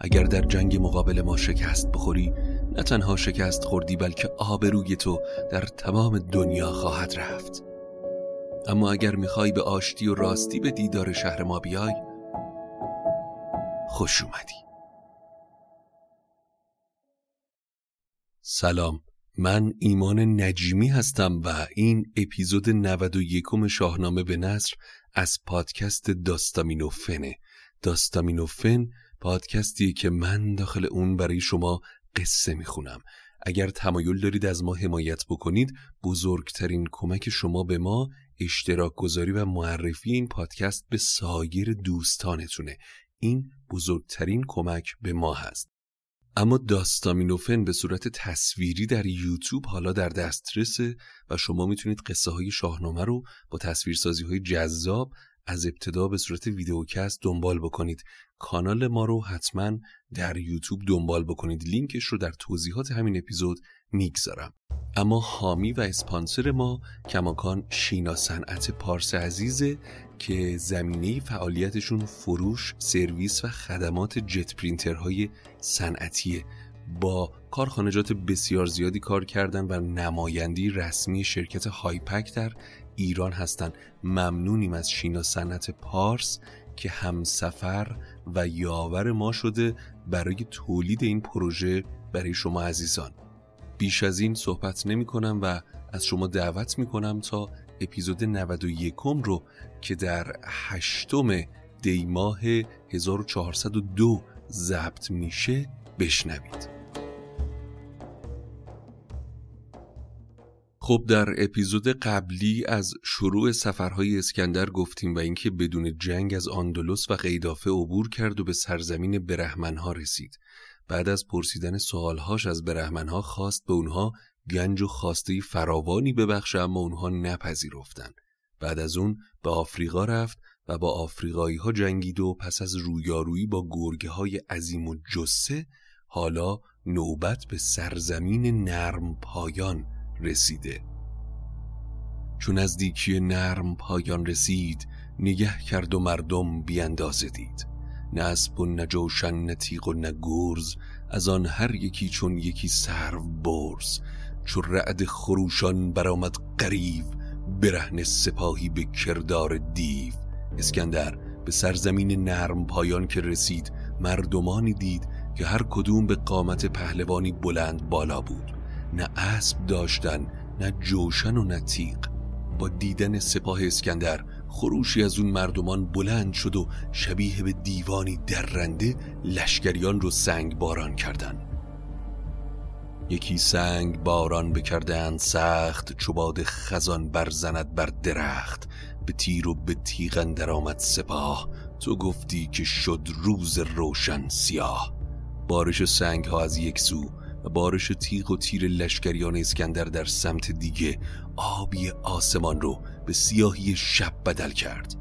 اگر در جنگ مقابل ما شکست بخوری نه تنها شکست خوردی بلکه آبروی تو در تمام دنیا خواهد رفت. اما اگر می‌خوای به آشتی و راستی به دیدار شهر ما بیای خوش اومدی. سلام. من ایمان نجیمی هستم و این اپیزود 91 شاهنامه به نصر از پادکست داستامینوفنه داستامینوفن پادکستی که من داخل اون برای شما قصه می‌خونم. اگر تمایل دارید از ما حمایت بکنید بزرگترین کمک شما به ما اشتراک گذاری و معرفی این پادکست به سایر دوستانتونه. این بزرگترین کمک به ما هست. اما داستامینوفن به صورت تصویری در یوتیوب حالا در دسترسه و شما می‌تونید قصه های شاهنامه رو با تصویرسازی های جذاب از ابتدا به صورت ویدیوکست دنبال بکنید. کانال ما رو حتما در یوتیوب دنبال بکنید. لینکش رو در توضیحات همین اپیزود می‌گذارم. اما حامی و اسپانسر ما کماکان شینا صنعت پارس عزیزه که زمینه فعالیتشون فروش، سرویس و خدمات جت پرینترهای صنعتیه با کارخانجات بسیار زیادی کار کردن و نمایندی رسمی شرکت هایپک در ایران هستند. ممنونیم از شینا صنعت پارس که همسفر و یاور ما شده برای تولید این پروژه برای شما عزیزان. بیش از این صحبت نمی کنم و از شما دعوت می کنم تا اپیزود 91 رو که در هشتم دی ماه 1402 ضبط میشه بشنوید. خب در اپیزود قبلی از شروع سفرهای اسکندر گفتیم و اینکه بدون جنگ از آندلس و قیدافه عبور کرد و به سرزمین برهمنها رسید. بعد از پرسیدن سوالهاش از برهمنها خواست به اونها گنج و خواسته فراوانی ببخشه اما اونها نپذیرفتند. بعد از اون به آفریقا رفت و با آفریقایی ها جنگید و پس از رویارویی با گرگه های عظیم و جسه حالا نوبت به سرزمین نرم پایان رسیده. چون از دیکی نرم پایان رسید نگه کرد و مردم بیاندازه دید. نه اسب و نه جوشن و نه از آن هر یکی چون یکی سرو برز چون رعد خروشان برآمد قریب برهن سپاهی به کردار دیو. اسکندر به سرزمین نرم پایان که رسید مردمانی دید که هر کدوم به قامت پهلوانی بلند بالا بود. نه اسب داشتن نه جوشن و نه تیغ. با دیدن سپاه اسکندر خروشی از اون مردمان بلند شد و شبیه به دیوانی درنده لشکریان رو سنگ باران کردن. یکی سنگ باران بکردن سخت چوباد خزان برزند بر درخت. به تیر و به تیغ در آمد سپاه. تو گفتی که شد روز روشن سیاه. بارش سنگ ها از یک سو و بارش تیغ و تیر لشکریان اسکندر در سمت دیگه آبی آسمان رو به سیاهی شب بدل کرد.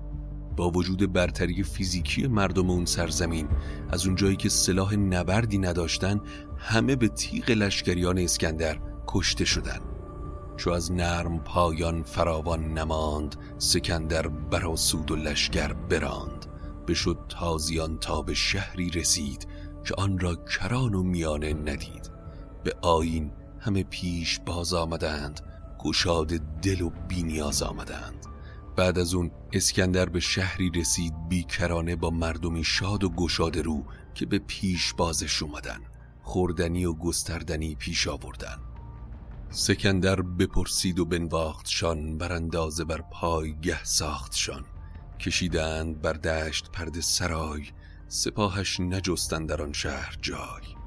با وجود برتری فیزیکی مردم اون سرزمین از اونجایی که سلاح نبردی نداشتن همه به تیغ لشکریان اسکندر کشته شدن. چو از نرم پایان فراوان نماند سکندر براسود و لشکر براند. بشد تازیان تا به شهری رسید که آن را کران و میانه ندید. به آین همه پیش باز آمدند گشاد دل و بینیاز آمدند. بعد از اون اسکندر به شهری رسید بیکرانه با مردمی شاد و گشاد رو که به پیش بازش اومدن. خوردنی و گستردنی پیش آوردن. سکندر بپرسید و بنواختشان بر اندازه بر پای گه ساختشان. کشیدند بر دشت پرد سرای سپاهش نجستند در آن شهر جای.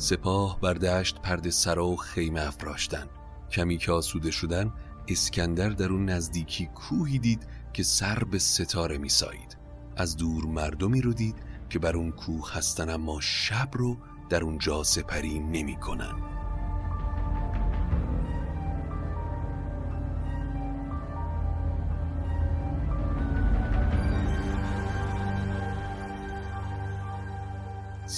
سپاه بر دشت پرد سرا و خیمه افراشتن. کمی که آسوده شدن اسکندر در اون نزدیکی کوهی دید که سر به ستاره میسایید از دور مردمی رو دید که بر اون کوه هستن اما شب رو در اونجا سپری نمی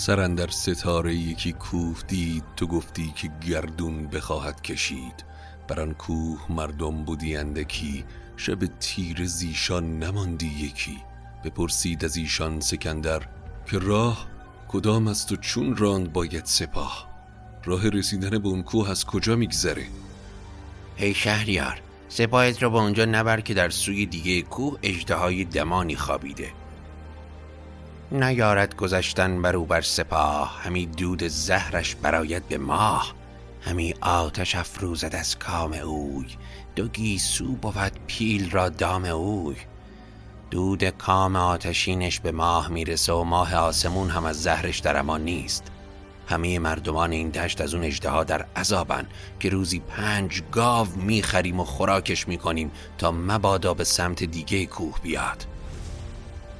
سرندر ستاره یکی کوه دید. تو گفتی که گردون بخواهد کشید. بر آن کوه مردم بودی اندکی. شب تیر زیشان نماندی یکی. بپرسید از ایشان سکندر که راه کدام است و چون راند باید سپاه؟ راه رسیدن به اون کوه از کجا میگذره؟ ای شهریار سپاهت را به اونجا نبر که در سوی دیگه کوه اجدهای دمانی خوابیده. نیارد گذشتن بر او بر سپاه. همی دود زهرش براید به ماه. همی آتش افروزد از کام اوی. دو گیسو بود پیل را دام اوی. دود کام آتشینش به ماه می‌رسه و ماه آسمون هم از زهرش در امان نیست. همه مردمان این دشت از اون اجدها در عذابن که روزی پنج گاو می‌خریم و خوراکش می‌کنیم تا مبادا به سمت دیگه کوه بیاد.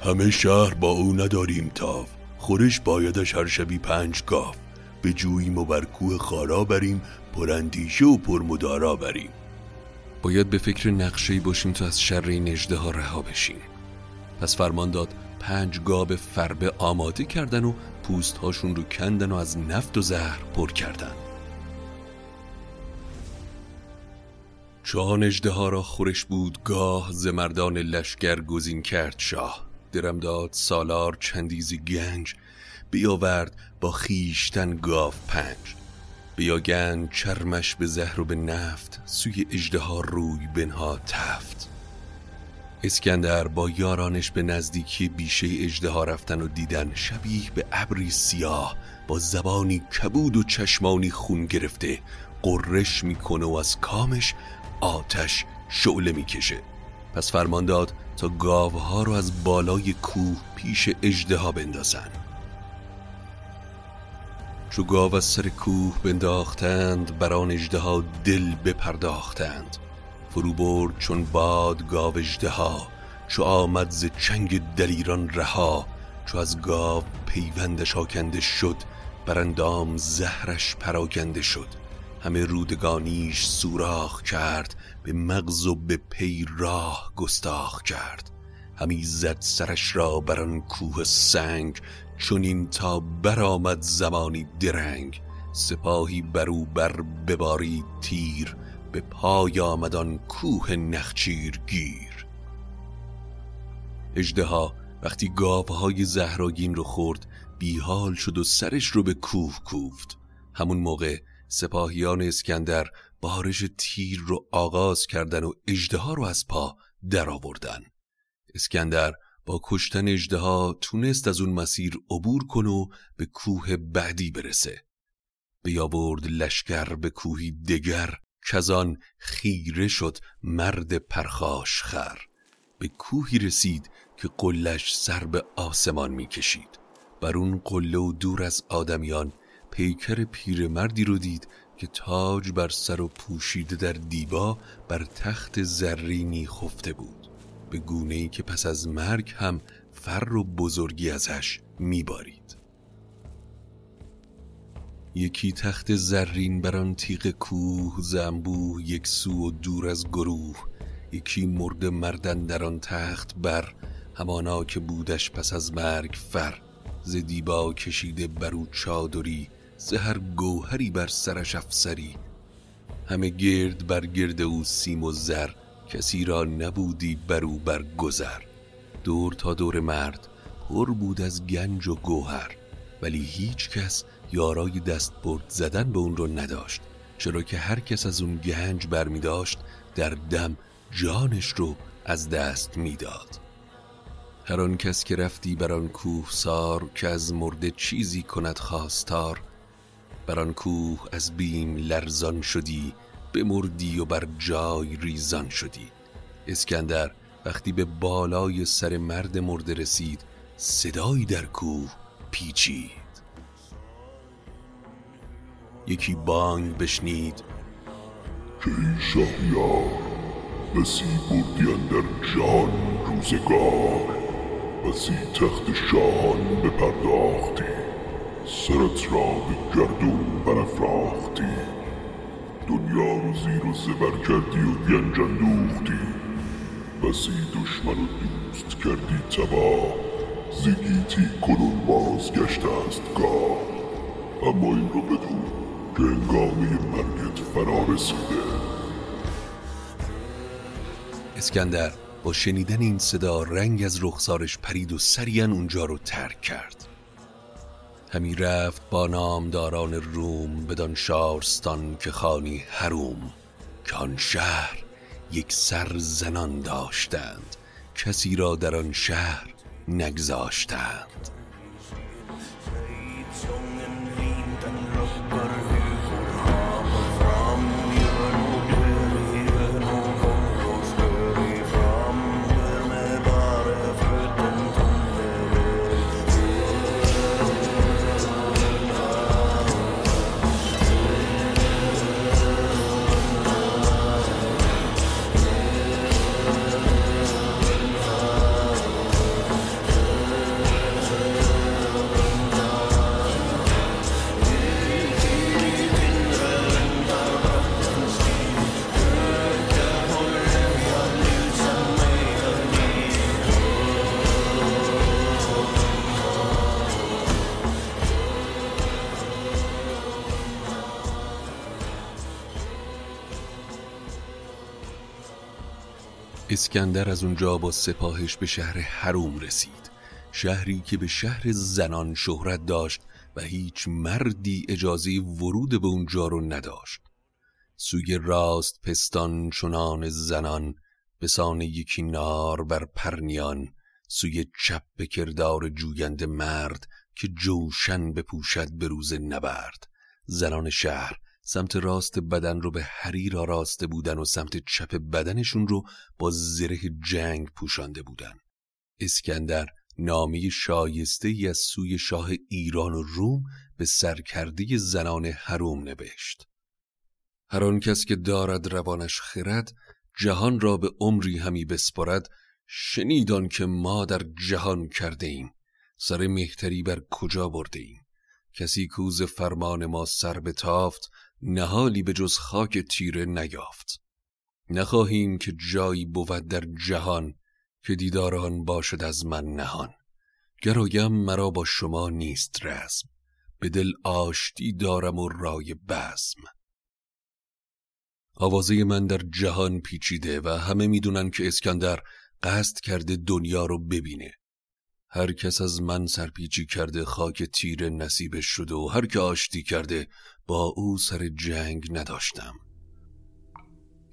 همه شهر با او نداریم تاف خورش بایدش هر شبی پنج گاو. به جوییم و بر کوه خارا بریم پرندیشه و پرمدارا بریم. باید به فکر نقشه‌ای باشیم تا از شر این اجده رها بشیم. پس فرمان داد پنج گاب فربه آماده کردن و پوست هاشون رو کندن و از نفت و زهر پر کردن. چون اجده را خورش بود گاه زمردان لشگر گزین کرد شاه. درم داد سالار چندیزی گنج بیاورد با خیشتن گاف پنج. بیاگن چرمش به زهر و به نفت سوی اجده روی بنها تفت. اسکندر با یارانش به نزدیکی بیشه اجده رفتن و دیدن شبیه به ابری سیاه با زبانی کبود و چشمانی خون گرفته. قررش می‌کنه و از کامش آتش شعله می‌کشه. پس فرمان داد تا گاوها رو از بالای کوه پیش اجده بندازن. چو گاو از سر کوه بنداختند بر آن اژدها دل بپرداختند. فرو برد چون باد گاو اژدها چو آمد ز چنگ دلیران رها چو از گاو پیوندش آکنده شد بر اندام زهرش پراکنده شد. همه رودگانیش سوراخ کرد به مغز و به پی راه گستاخ کرد. همی زد سرش را بر آن کوه سنگ چونین تا برآمد زمانی درنگ. سپاهی برو بر بباری تیر به پای آمدان کوه نخچیر گیر. اجدها وقتی گاوهای زهراگین رو خورد بیحال شد و سرش رو به کوه کوفت. همون موقع سپاهیان اسکندر بارش تیر رو آغاز کردن و اجدها رو از پا درآوردن. اسکندر با کشتن اجدها تونست از اون مسیر عبور کنه و به کوه بعدی برسه. بیاورد لشکر به کوهی دگر کزان خیره شد مرد پرخاش خر. به کوهی رسید که قلش سر به آسمان می‌کشید بر اون قله و دور از آدمیان پیکر پیرمردی رو دید که تاج بر سر و پوشیده در دیبا بر تخت زرینی خفته بود. به گونه ای که پس از مرگ هم فر و بزرگی ازش میبارید یکی تخت زرین بر آن تیغ کوه زنبوه یک سو و دور از گروه. یکی مرد مردن در آن تخت بر همانا که بودش پس از مرگ فر. ز دیبا کشیده برو چادری زهر گوهری بر سرش افسری همه گرد بر گرد او سیم و زر کسی را نبودی برو بر گذر دور تا دور مرد پر بود از گنج و گوهر ولی هیچ کس یارای دست برد زدن به اون رو نداشت چرا که هر کس از اون گنج برمی داشت در دم جانش رو از دست می‌داد. هر آن کس که رفتی بر آن کوه سار که از مرده چیزی کند خواستار بر آن کوه از بیم لرزان شدی بمردی و بر جای ریزان شدی. اسکندر وقتی به بالای سر مرد مرده رسید صدایی در کوه پیچید. یکی بانگ بشنید. که این شهریار بسی بردیان در جهان روزگار بسی تخت شاهان بپرداختی. سرت را به گردون برافراختی. دنیا رو زیر و زبر کردی و گنج اندوختی بسی دشمن و دوست کردی تباه زیگیتی کنون بازگشت است گاه. اما این رو بدون که انگامی مرگت فرا رسیده. اسکندر با شنیدن این صدا رنگ از رخسارش پرید و سریعا اونجا رو ترک کرد. همی رفت با نامداران روم بدان شارستان که خانی هروم که آن شهر یک سر زنان داشتند کسی را در آن شهر نگذاشتند. اسکندر از اونجا با سپاهش به شهر حروم رسید. شهری که به شهر زنان شهرت داشت و هیچ مردی اجازه ورود به اونجا رو نداشت. سوی راست پستان چنان زنان به سان یکی نار بر پرنیان سوی چپ به کردار مرد که جوشن بپوشد به روز نبرد. زنان شهر سمت راست بدن رو به حریر آراسته بودن و سمت چپ بدنشون رو با زره جنگ پوشانده بودن. اسکندر نامی شایسته ای از سوی شاه ایران و روم به سرکرده زنان حروم نوشت. هر آن کس که دارد روانش خرد جهان را به عمری همی بسپرد. شنیدان که ما در جهان کرده ایم. سر مهتری بر کجا برده ایم؟ کسی کوز فرمان ما سر به تافت نهالی به جز خاک تیره نیافت. نخواهیم که جایی بود در جهان که دیداران باشد از من نهان. گرایم مرا با شما نیست رسم به دل آشتی دارم و رای بزم. آوازه من در جهان پیچیده و همه می‌دونن که اسکندر قصد کرده دنیا رو ببینه. هر کس از من سرپیچی کرده خاک تیر نصیبش شده و هر که آشتی کرده با او سر جنگ نداشتم.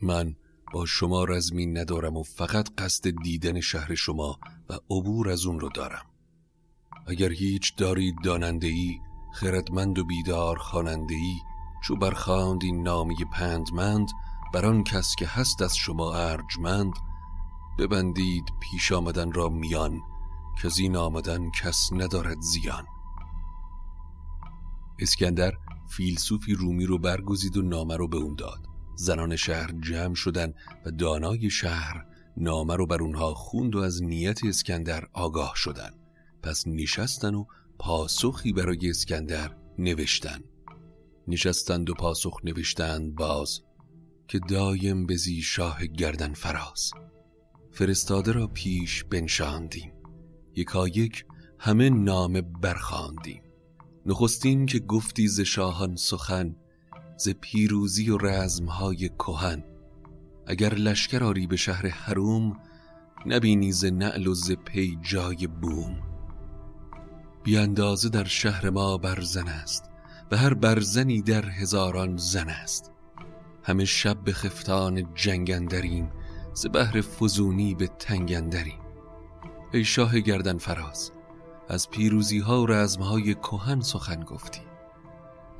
من با شما رزمی ندارم و فقط قصد دیدن شهر شما و عبور از اون رو دارم. اگر هیچ دارید داننده ای خردمند و بیدار خاننده ای چو برخاند این نامی پندمند بر آن کس که هست از شما ارجمند ببندید پیش آمدن را میان که از این آمدن کس ندارد زیان. اسکندر فیلسوفی رومی رو برگزید و نامه رو به اون داد. زنان شهر جمع شدن و دانای شهر نامه رو بر اونها خوند و از نیت اسکندر آگاه شدن. پس نشستن و پاسخی برای اسکندر نوشتن. نشستند و پاسخ نوشتند باز که دایم بزی شاه گردن فراز. فرستاده را پیش بنشاندیم. یکایک همه نامه برخاندیم. نخستین که گفتی ز شاهان سخن ز پیروزی و رزمهای کهن. اگر لشکر آری به شهر حروم نبینی ز نعل و ز پی جای بوم. بیاندازه در شهر ما برزن است و هر برزنی در هزاران زن است. همه شب به خفتان جنگندریم ز بحر فزونی به تنگندریم ای شاه گردن فراز از پیروزی ها و رزمهای کهن سخن گفتی.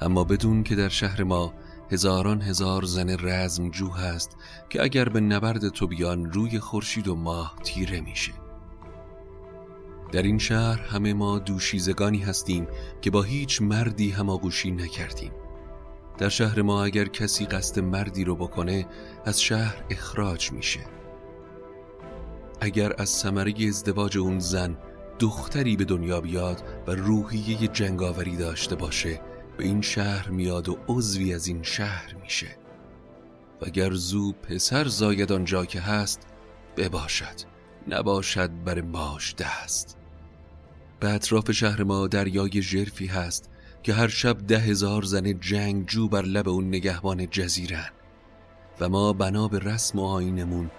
اما بدون که در شهر ما هزاران هزار زن رزم جو هست که اگر به نبرد تو بیان روی خورشید و ماه تیره میشه. در این شهر همه ما دوشیزگانی هستیم که با هیچ مردی هماگوشی نکردیم. در شهر ما اگر کسی قصد مردی رو بکنه از شهر اخراج میشه. اگر از ثمره ازدواج اون زن دختری به دنیا بیاد و روحیه جنگاوری داشته باشه به این شهر میاد و عضوی از این شهر میشه. و اگر زو پسر زاید آنجا که هست بباشد. نباشد بر ماش دست. به اطراف شهر ما دریای ژرفی هست که هر شب ده هزار زن جنگجو بر لب اون نگهبان جزیرن. و ما بنا به رسم و آینمون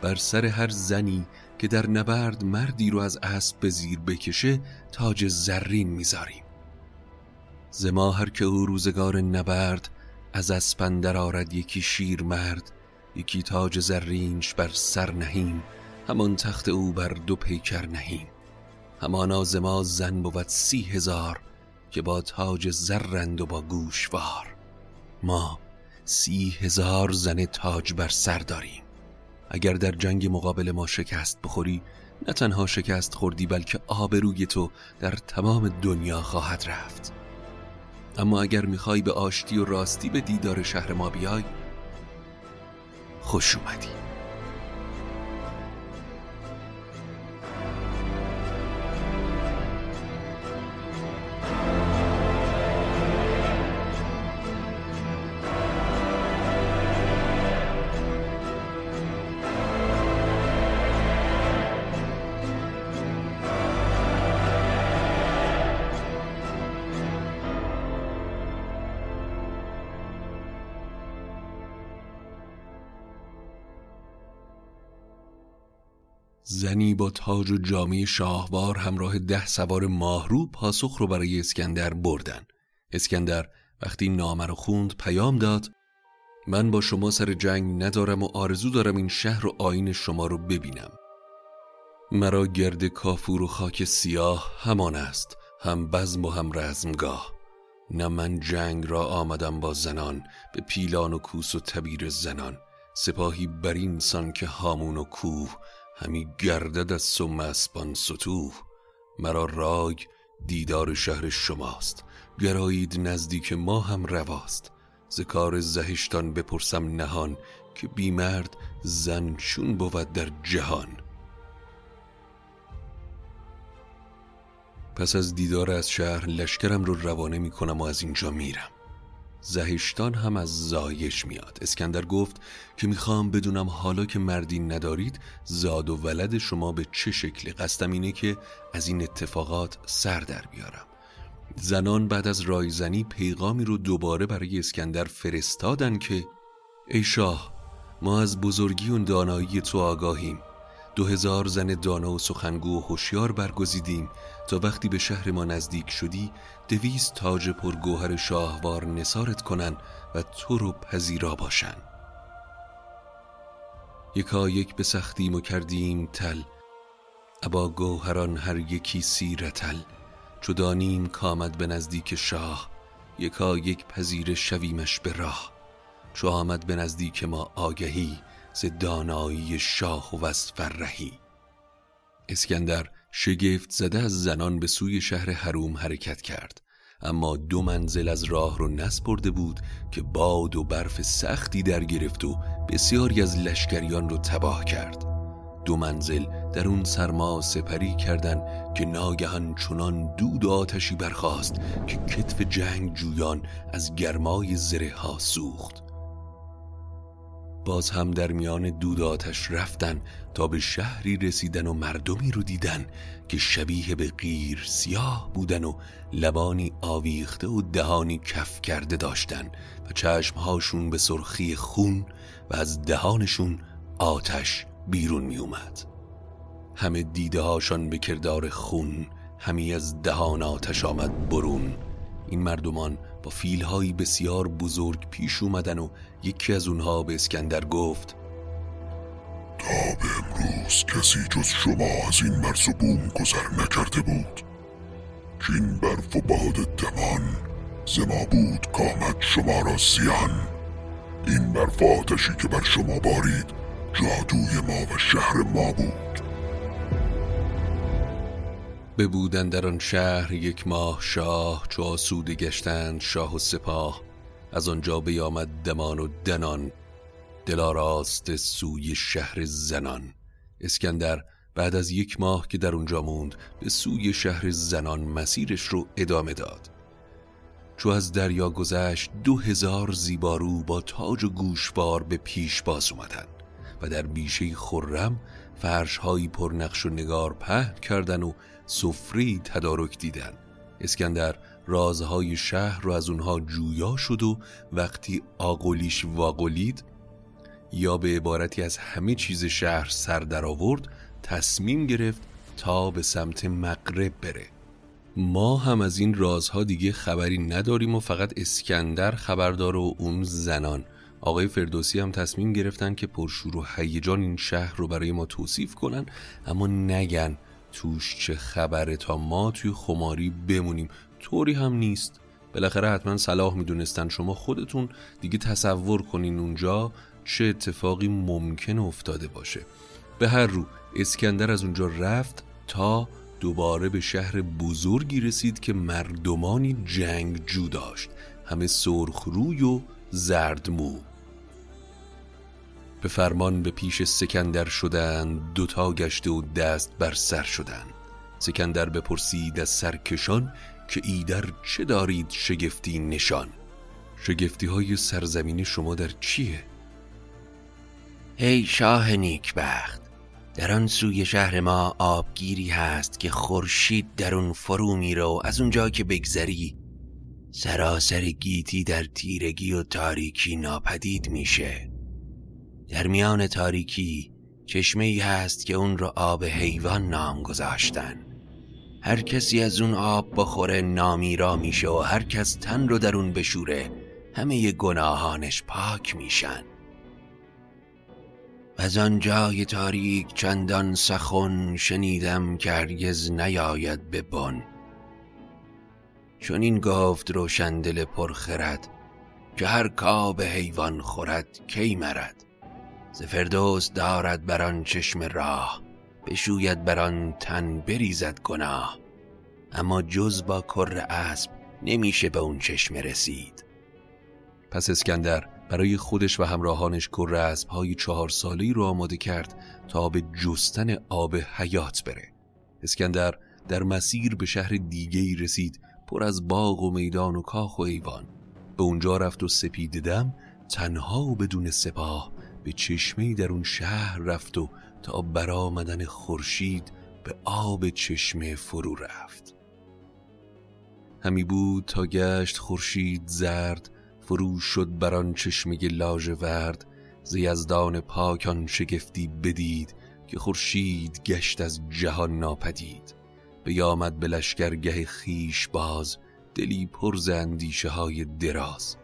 بر سر هر زنی که در نبرد مردی رو از اسب به زیر بکشه تاج زرین می‌ذاریم. زما هر که او روزگار نبرد از اسپندر آرد یکی شیر مرد یکی تاج زرینش بر سر نهیم همان تخت او بر دو پیکر نهیم. همانا زما زن بود سی هزار که با تاج زرند و با گوشوار. ما سی هزار زن تاج بر سر داریم. اگر در جنگ مقابل ما شکست بخوری نه تنها شکست خوردی بلکه آبروی تو در تمام دنیا خواهد رفت. اما اگر می‌خوای به آشتی و راستی به دیدار شهر ما بیای خوش اومدی. زنی با تاج و جامعه شاهوار همراه ده سوار ماهرو پاسخ رو برای اسکندر بردن. اسکندر وقتی نامه رو خوند پیام داد من با شما سر جنگ ندارم و آرزو دارم این شهر و آین شما رو ببینم. مرا گرد کافور و خاک سیاه همان است هم بزم و هم رزمگاه. نه من جنگ را آمدم با زنان به پیلان و کوس و تبیر زنان. سپاهی بر اینسان که هامون و کوه همی گردد از سم اسبان سطوح. مرا راگ دیدار شهر شماست. گرایید نزدیک ما هم رواست. ز کار زهشتان بپرسم نهان که بیمرد زن چون بود در جهان. پس از دیدار از شهر لشکرم رو روانه می کنم و از اینجا میرم. زهشتان هم از زایش میاد. اسکندر گفت که می‌خوام بدونم حالا که مردی ندارید زاد و ولد شما به چه شکلی؟ قصدم اینه که از این اتفاقات سر در بیارم. زنان بعد از رایزنی پیغامی رو دوباره برای اسکندر فرستادن که ای شاه ما از بزرگی و دانایی تو آگاهیم. دو هزار زن دانا و سخنگو و هوشیار برگزیدیم تا وقتی به شهر ما نزدیک شدی دویست تاج پرگوهر شاهوار نسارت کنن و تو رو پذیرا باشن. یکا یک به سختیم و کردیم تل ابا گوهران هر یکی سیرتل چو دانیم کامد به نزدیک شاه یکا یک پذیر شویمش به راه. چو آمد به نزدیک ما آگهی ز دانایی شاه و از فرهی. اسکندر شگفت زده از زنان به سوی شهر حروم حرکت کرد. اما دو منزل از راه رو نسپرده بود که باد و برف سختی در گرفت و بسیاری از لشکریان رو تباه کرد. دو منزل در اون سرما سپری کردن که ناگهان چنان دود و آتشی برخاست که کتف جنگ جویان از گرمای زره ها سوخت. باز هم در میان دود آتش رفتن تا به شهری رسیدن و مردمی رو دیدن که شبیه به غیر سیاه بودن و لبانی آویخته و دهانی کف کرده داشتن و چشمهاشون به سرخی خون و از دهانشون آتش بیرون می اومد همه دیده هاشان به کردار خون همی از دهان آتش آمد برون. این مردمان با فیلهایی بسیار بزرگ پیش اومدن و یکی از اونها به اسکندر گفت تا به امروز کسی جز شما از این مرز و بوم گذر نکرده بود. که این برف و باد دمان زما بود کامد شما را زیان این برف آتشی که بر شما بارید جادوی ما و شهر ما بود. بودن در آن شهر یک ماه شاه چو آسوده گشتند شاه و سپاه از آنجا بیامد دمان و دنان دلاراست سوی شهر زنان. اسکندر بعد از یک ماه که در اونجا موند به سوی شهر زنان مسیرش رو ادامه داد. چو از دریا گذشت دو هزار زیبارو با تاج و گوشوار به پیش باز اومدن و در بیشه خرم فرشهایی پر نقش و نگار پهن کردن و سفری تدارک دیدن اسکندر رازهای شهر رو از اونها جویا شد و وقتی آقلیش واقلید یا به عبارتی از همه چیز شهر سر در آورد تصمیم گرفت تا به سمت مغرب بره. ما هم از این رازها دیگه خبری نداریم و فقط اسکندر خبردار و اون زنان. آقای فردوسی هم تصمیم گرفتن که پرشور و هیجان این شهر رو برای ما توصیف کنن اما نگن. توش چه خبره تا ما توی خماری بمونیم. طوری هم نیست. بالاخره حتما صلاح می‌دونستن شما خودتون دیگه تصور کنین اونجا چه اتفاقی ممکن افتاده باشه. به هر رو اسکندر از اونجا رفت تا دوباره به شهر بزرگی رسید که مردمانی جنگ جو داشت. همه سرخ روی و زردمو. به فرمان به پیش سکندر شدند دوتا گشته و دست بر سر شدند. سکندر بپرسید از سرکشان که ایدر چه دارید شگفتی نشان؟ شگفتی های سرزمین شما در چیه؟ ای شاه نیکبخت در آن سوی شهر ما آبگیری هست که خورشید در اون فرو میره و از اونجا که بگذری سراسر گیتی در تیرگی و تاریکی ناپدید میشه. در میان تاریکی چشمه ای هست که اون رو آب حیوان نام گذاشتن. هر کسی از اون آب بخوره نامیرا میشه و هر کس تن رو در اون بشوره همه گناهانش پاک میشن. و از آن جای تاریک چندان سخن شنیدم که هرگز نیاید به بن. چون این گفت روشندل پرخرد که هر کاب حیوان خورد کی مرد. ز فردوس دارد بر آن چشم راه بشوید بر آن تن بریزد گناه. اما جز با کر اسب نمیشه به اون چشم رسید. پس اسکندر برای خودش و همراهانش کر های چهار سالی رو آماده کرد تا به جستن آب حیات بره. اسکندر در مسیر به شهر دیگه رسید پر از باغ و میدان و کاخ و ایوان. به اونجا رفت و سپید دم تنها و بدون سپاه به چشمه در اون شهر رفت و تا برآمدن خورشید به آب چشمه فرو رفت. همی بود تا گشت خورشید زرد فرو شد بر آن چشمه ورد ز یزدان پاکان شگفتی بدید که خورشید گشت از جهان ناپدید. بیامد به لشکرگه خیش باز دلی پر ز اندیشه های دراز.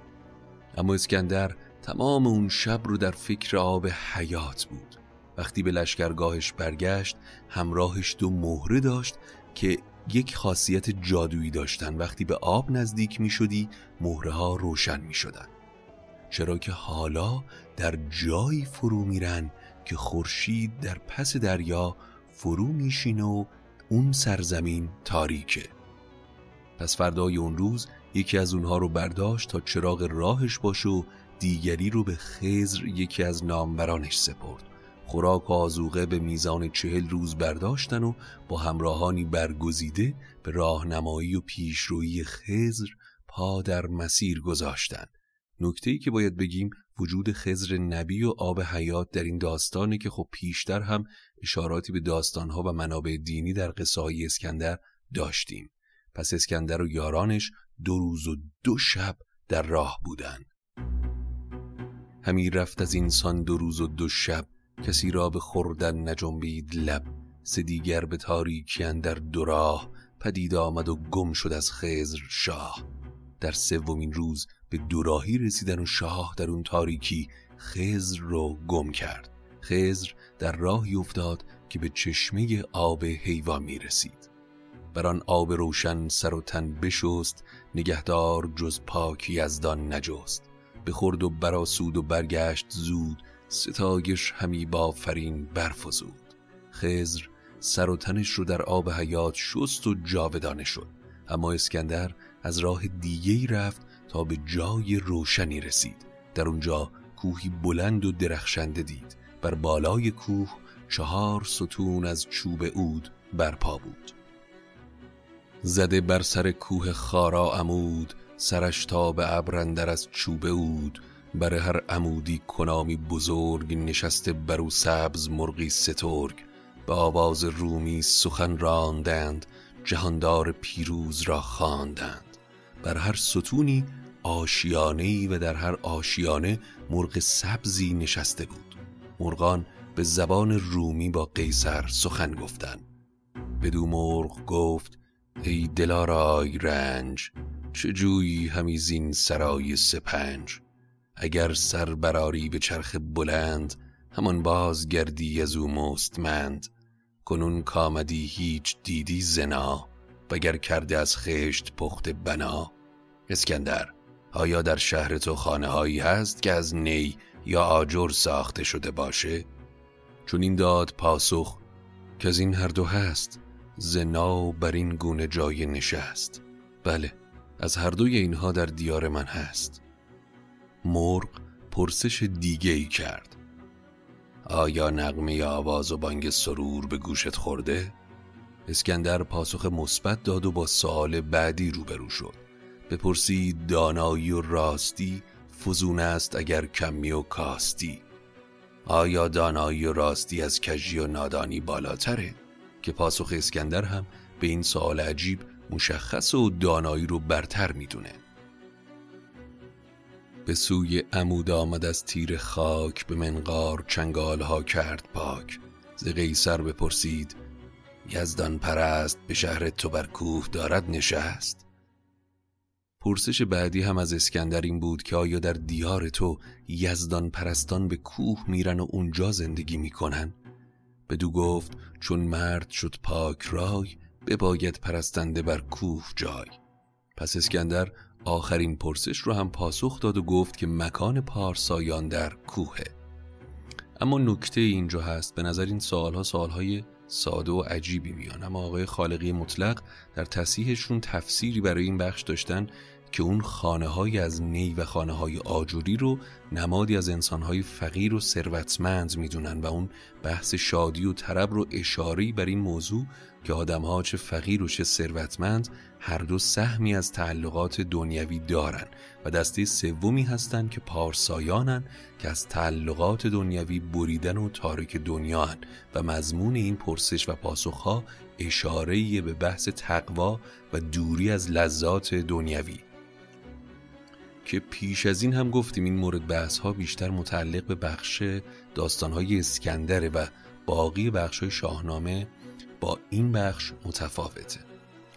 اما اسکندر تمام اون شب رو در فکر آب حیات بود. وقتی به لشکرگاهش برگشت همراهش دو مهره داشت که یک خاصیت جادویی داشتن. وقتی به آب نزدیک می شدی مهره ها روشن می شدن. چرا که حالا در جایی فرو میرن که خورشید در پس دریا فرو میشینه و اون سرزمین تاریکه. پس فردای اون روز یکی از اونها رو برداشت تا چراغ راهش باشه و دیگری رو به خزر یکی از نامبرانش سپرد. خوراک و آزوقه به میزان چهل روز برداشتن و با همراهانی برگزیده به راهنمایی و پیشرویی خزر پا در مسیر گذاشتن. نکته ای که باید بگیم وجود خزر نبی و آب حیات در این داستانه که خب پیشتر هم اشاراتی به داستانها و منابع دینی در قصه اسکندر داشتیم. پس اسکندر و یارانش دو روز و دو شب در راه بودن. همی رفت از اینسان دو روز و دو شب کسی را به خوردن نجنبید لب. سه دیگر به تاریکی در دو راه پدید آمد و گم شد از خزر شاه. در سومین روز به دوراهی رسیدن و شاه در اون تاریکی خزر رو گم کرد. خزر در راهی افتاد که به چشمه آب حیوان می رسید. بر آن آب روشن سر و تن بشست نگهدار جز پاکی یزدان نجست. بخورد و براسود و برگشت زود ستایش همی بافرین برفزود. خزر سر و تنش رو در آب حیات شست و جاودانه شد. اما اسکندر از راه دیگهی رفت تا به جای روشنی رسید. در اونجا کوهی بلند و درخشنده دید. بر بالای کوه چهار ستون از چوب اود برپا بود. زده بر سر کوه خارا عمود سرش تا به ابرندر از چوب اود بر هر عمودی کنامی بزرگ نشسته برو سبز مرغی سترگ. به آواز رومی سخن راندند جهاندار پیروز را خواندند. بر هر ستونی آشیانه و در هر آشیانه مرغ سبزی نشسته بود. مرغان به زبان رومی با قیصر سخن گفتند. بدو مرغ گفت ای دلارای رنج چه جویی همی زین سرای سپنج؟ اگر سر براری به چرخ بلند همان باز گردی از او مستمند. کنون کامدی هیچ دیدی زنا وگر کرده از خشت پخت بنا. اسکندر آیا در شهر تو خانه هایی هست که از نی یا آجر ساخته شده باشه؟ چون این داد پاسخ که از این هر دو هست زنا بر این گونه جای نشست. بله از هر دوی اینها در دیار من هست مرغ پرسش دیگه ای کرد آیا نغمه آواز و بانگ سرور به گوشت خورده؟ اسکندر پاسخ مثبت داد و با سوال بعدی روبرو شد بپرسید دانایی و راستی فزون است اگر کمی و کاستی آیا دانایی و راستی از کجی و نادانی بالاتره؟ که پاسخ اسکندر هم به این سوال عجیب مشخص و دانایی رو برتر می‌دونه. به سوی عمود آمد از تیر خاک به منقار چنگال ها کرد پاک. ز قیصر بپرسید یزدان پرست به شهر تو بر کوه دارد نشست؟ پرسش بعدی هم از اسکندر این بود که آیا در دیار تو یزدان پرستان به کوه میرن و اونجا زندگی می‌کنن؟ بدو گفت چون مرد شد پاک رای بباید پرستنده بر کوه جای. پس اسکندر آخرین پرسش رو هم پاسخ داد و گفت که مکان پارسایان در کوهه. اما نکته اینجا هست. به نظر این سوالها سوالهای ساده و عجیبی میان. اما آقای خالقی مطلق در تصیحشون تفسیری برای این بخش داشتن که اون خانه های از نی و خانه های آجوری رو نمادی از انسان های فقیر و ثروتمند می‌دونن و اون بحث شادی و طرب رو اشاری بر این موضوع که ها چه فقیر و چه ثروتمند هر دو سهمی از تعلقات دنیوی دارن و دسته سومی هستند که پارسایانن که از تعلقات دنیوی بریدن و تارک دنیا هن و مضمون این پرسش و پاسخها اشاره به بحث تقوا و دوری از لذات دنیوی. که پیش از این هم گفتیم این مورد بحث ها بیشتر متعلق به بخش داستان های اسکندره و باقی بخش های شاهنامه با این بخش متفاوته.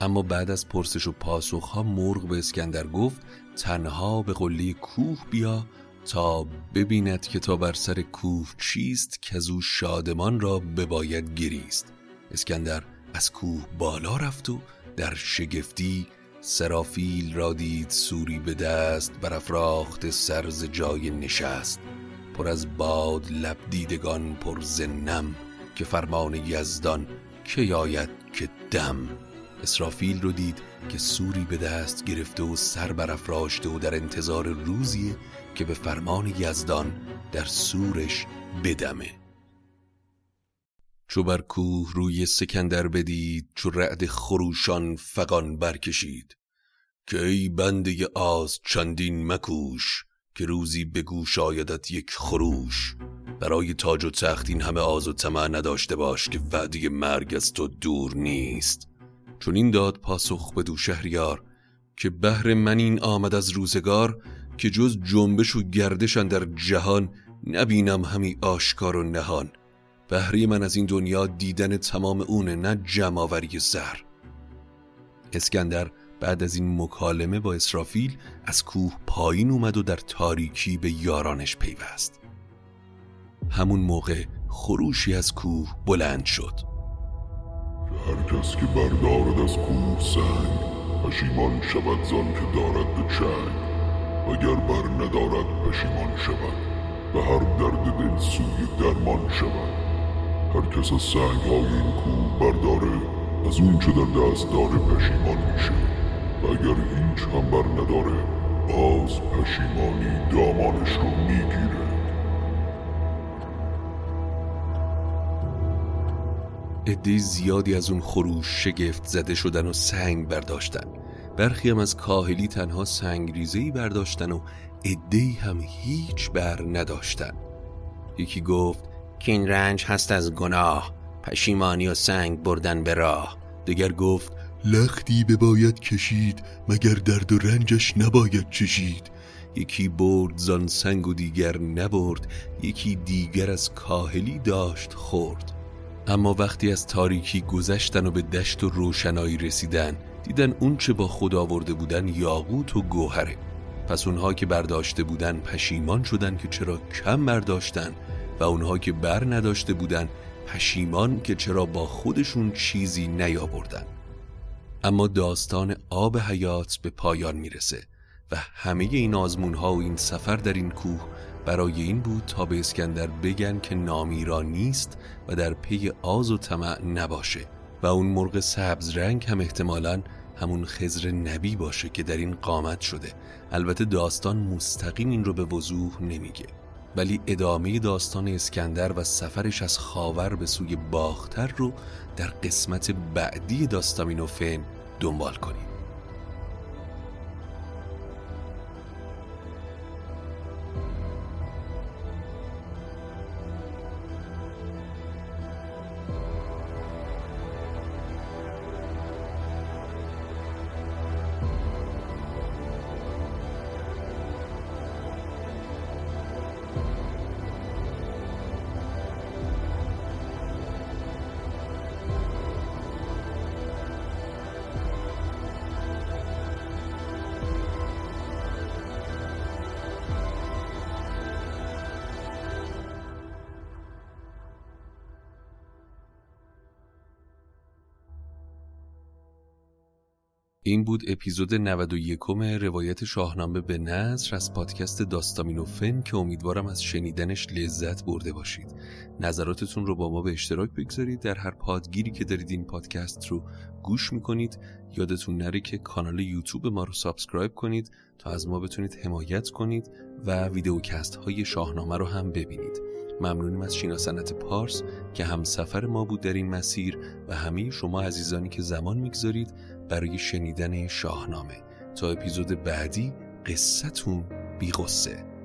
اما بعد از پرسش و پاسخ ها مرغ به اسکندر گفت تنها به قله کوه بیا تا ببیند که تا بر سر کوه چیست که از او شادمان را بباید گریست. اسکندر از کوه بالا رفت و در شگفتی سرافیل را دید سوری به دست برافراخت سرز جای نشست. پر از باد لب دیدگان پر زنم که فرمان یزدان که آید که دم. اسرافیل رو دید که سوری به دست گرفته و سر برافراشته و در انتظار روزی که به فرمان یزدان در سورش بدمه. چو بر کوه روی سکندر بدید چو رعد خروشان فقان برکشید. که ای بنده آز چندین مکوش که روزی به گوش آیدت یک خروش. برای تاج و تخت این همه آز و طمع نداشته باش که وعده مرگ از تو دور نیست. چون این داد پاسخ به دو شهریار که بهر من این آمد از روزگار که جز جنبش و گردشن در جهان نبینم همی آشکار و نهان. بهری من از این دنیا دیدن تمام اونه نه جمعآوری زر اسکندر بعد از این مکالمه با اسرافیل از کوه پایین اومد و در تاریکی به یارانش پیوست. همون موقع خروشی از کوه بلند شد. هر کس که بردارد از کوه سنگ پشیمان شود زان که دارد به چنگ. وگر بر ندارد پشیمان شود. به هر درد دل سوی درمان شود. هر کس از سنگ های این کوه برداره از اون چه در دست داره پشیمان میشه. و اگر هیچ هم نداره باز پشیمانی دامانش رو می‌گیره. عده زیادی از اون خروش شگفت زده شدن و سنگ برداشتن. برخی هم از کاهلی تنها سنگ ریزهی برداشتن و عده هم هیچ بر نداشتن. یکی گفت که این رنج هست از گناه پشیمانی و سنگ بردن به راه. دگر گفت لختی باید کشید مگر درد و رنجش نباید چشید. یکی برد زان سنگ و دیگر نبرد یکی دیگر از کاهلی داشت خورد. اما وقتی از تاریکی گذشتن و به دشت و روشنایی رسیدن دیدن اون چه با خود آورده بودن یاقوت و گوهره. پس اونها که برداشته بودن پشیمان شدن که چرا کم برداشتن و اونها که بر نداشته بودن پشیمان که چرا با خودشون چیزی نیاوردن. اما داستان آب حیات به پایان می‌رسه و همه این آزمون ها و این سفر در این کوه برای این بود تا به اسکندر بگن که نامیرا نیست و در پی آز و طمع نباشه و اون مرغ سبز رنگ هم احتمالا همون خزر نبی باشه که در این قامت شده. البته داستان مستقیم این رو به وضوح نمیگه. ولی ادامه داستان اسکندر و سفرش از خاور به سوی باختر رو در قسمت بعدی داستامینوفن دنبال کنیم این بود اپیزود 91 روایت شاهنامه به نثر از پادکست داستامینوفن که امیدوارم از شنیدنش لذت برده باشید. نظراتتون رو با ما به اشتراک بگذارید. در هر پادگیری که دارید این پادکست رو گوش می‌کنید یادتون نره که کانال یوتیوب ما رو subscribe کنید تا از ما بتونید حمایت کنید و ویدیوکست های شاهنامه رو هم ببینید. ممنونیم از شینا صنعت پارس که همسفر ما بود در این مسیر و همه شما عزیزانی که زمان می‌گذارید برای شنیدن شاهنامه. تا اپیزود بعدی قصتون بی غصه